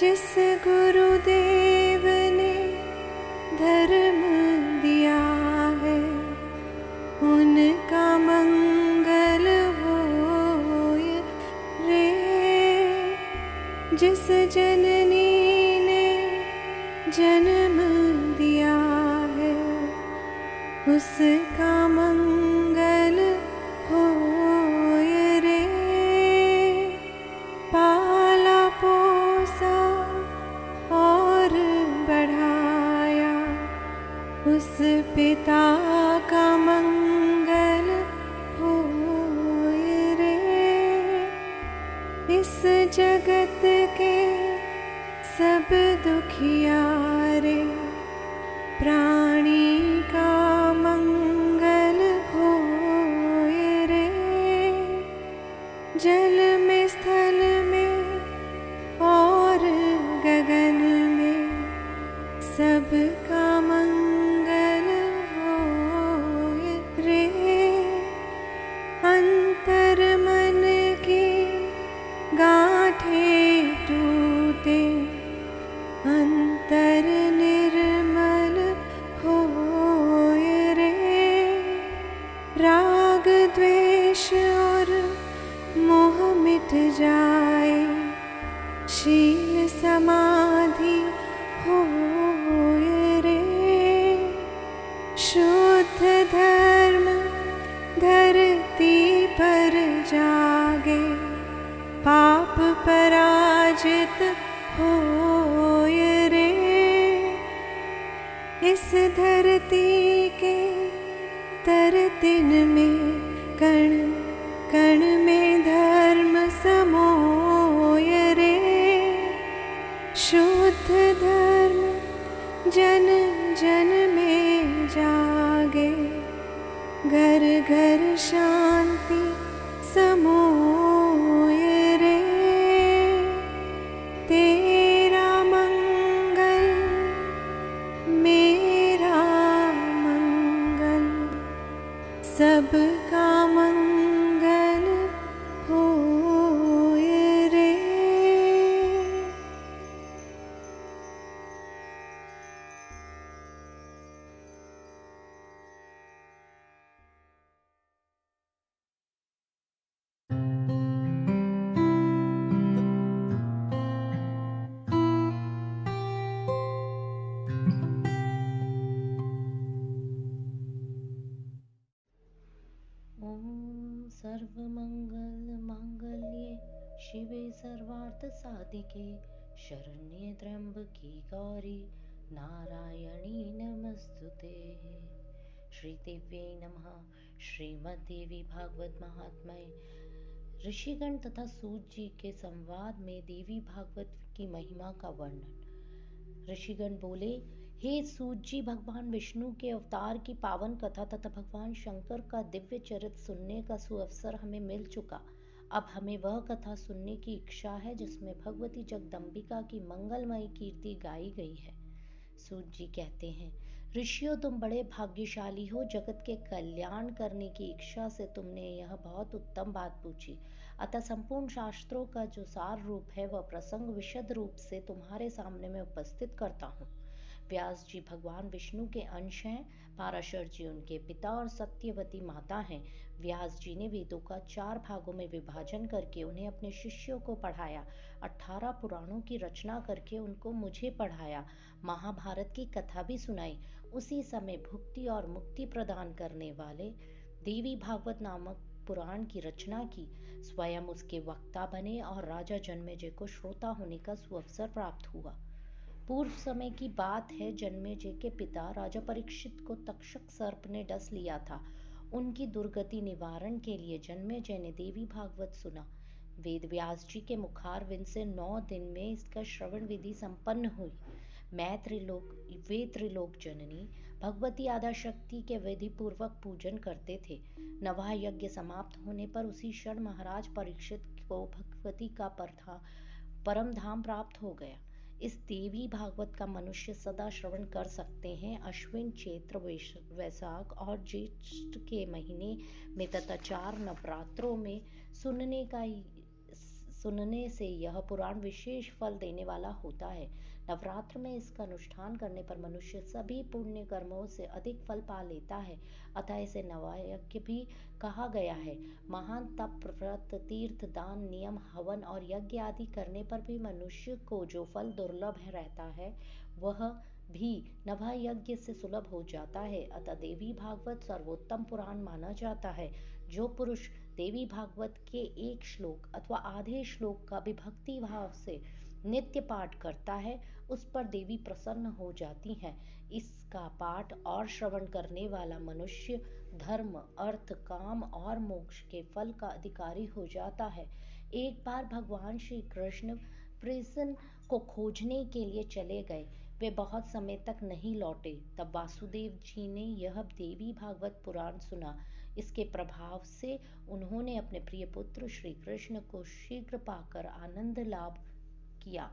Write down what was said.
जिस गुरुदेव ने धर्म दिया है, उनका मंगल हो रे। जिस जननी ने जन्म दिया है, उसका मंगल पिता का मंगल हो रे इस जगत के सब दुखियारे प्राणी का मंगल हो रे जल मोह जाए, शील समाधि हो रे। शुद्ध धर्म धरती पर जागे, पाप पराजित हो रे। इस धरती के तर दिन में कण जन जन में जागे। घर घर शांति समोय रे। तेरा मंगल, मेरा मंगल। सबका मंगल सर्वमङ्गलमाङ्गल्ये शिवे सर्वार्थसाधिके शरण्ये त्र्यम्बके गौरी नारायणी नमस्तुते। श्रीदेव्यै नमः। श्रीमद्देवी भागवत महात्म्य। ऋषिगण तथा सूत जी के संवाद में देवी भागवत की महिमा का वर्णन। ऋषिगण बोले हे सूत जी, भगवान विष्णु के अवतार की पावन कथा तथा भगवान शंकर का दिव्य चरित्र सुनने का सुअवसर हमें मिल चुका। अब हमें वह कथा सुनने की इच्छा है जिसमें भगवती जगदम्बिका की मंगलमयी कीर्ति गाई गई है। सूत जी कहते हैं, ऋषियों, तुम बड़े भाग्यशाली हो। जगत के कल्याण करने की इच्छा से तुमने यह बहुत उत्तम बात पूछी। अतः संपूर्ण शास्त्रों का जो सार रूप है, वह प्रसंग विशद रूप से तुम्हारे सामने में उपस्थित करता हूँ। व्यास जी भगवान विष्णु के अंश हैं, पाराशर जी उनके पिता और सत्यवती माता हैं। व्यास जी ने वेदों का चार भागों में विभाजन करके उन्हें अपने शिष्यों को पढ़ाया, अठारह पुराणों की रचना करके उनको मुझे पढ़ाया, महाभारत की कथा भी सुनाई, उसी समय भुक्ति और मुक्ति प्रदान करने वाले देवी भागवत नामक पुराण की रचना की। स्वयं उसके वक्ता बने और राजा जन्मेजय को श्रोता होने का सुअवसर प्राप्त हुआ। पूर्व समय की बात है जन्मेजय के पिता राजा परीक्षित को तक्षक सर्प ने डस लिया था। उनकी दुर्गति निवारण के लिए जन्मेजय ने देवी भागवत सुना। वेद व्यास जी के मुखार विंद से नौ दिन में इसका श्रवण विधि संपन्न हुई। मैं त्रिलोक वे त्रिलोक जननी भगवती आधा शक्ति के विधि पूर्वक पूजन करते थे। नवा यज्ञ समाप्त होने पर उसी क्षण महाराज परीक्षित को भगवती का परथा परम धाम प्राप्त हो गया। इस देवी भागवत का मनुष्य सदा श्रवण कर सकते हैं। अश्विन चैत्र वैशाख और ज्येष्ठ के महीने में तथा चार नवरात्रों में सुनने का सुनने से यह पुराण विशेष फल देने वाला होता है। नवरात्र में इसका अनुष्ठान करने पर मनुष्य सभी पुण्य कर्मों से अधिक फल पा लेता है। अतः इसे नवयज्ञ भी कहा गया है। महान तप, व्रत, तीर्थ, दान, नियम, हवन और यज्ञ आदि करने पर भी मनुष्य को जो फल दुर्लभ रहता है, वह भी नभा यज्ञ से सुलभ हो जाता है। अतः देवी भागवत सर्वोत्तम पुराण माना जाता है। जो पुरुष देवी भागवत के एक श्लोक अथवा आधे श्लोक का भी भक्ति भाव से नित्य पाठ करता है, उस पर देवी प्रसन्न हो जाती हैं। इसका पाठ और श्रवण करने वाला मनुष्य धर्म, अर्थ, काम और मोक्ष के फल का अधिकारी हो जाता है। एक बार भगवान श्री कृष्ण प्रिजन को खोजने के लिए चले गए। वे बहुत समय तक नहीं लौटे। तब वासुदेव जी ने यह देवी भागवत पुराण सुना। इसके प्रभाव से उन्होंने अपने प्रिय पुत्र श्री कृष्ण को शीघ्र पाकर आनंद लाभ किया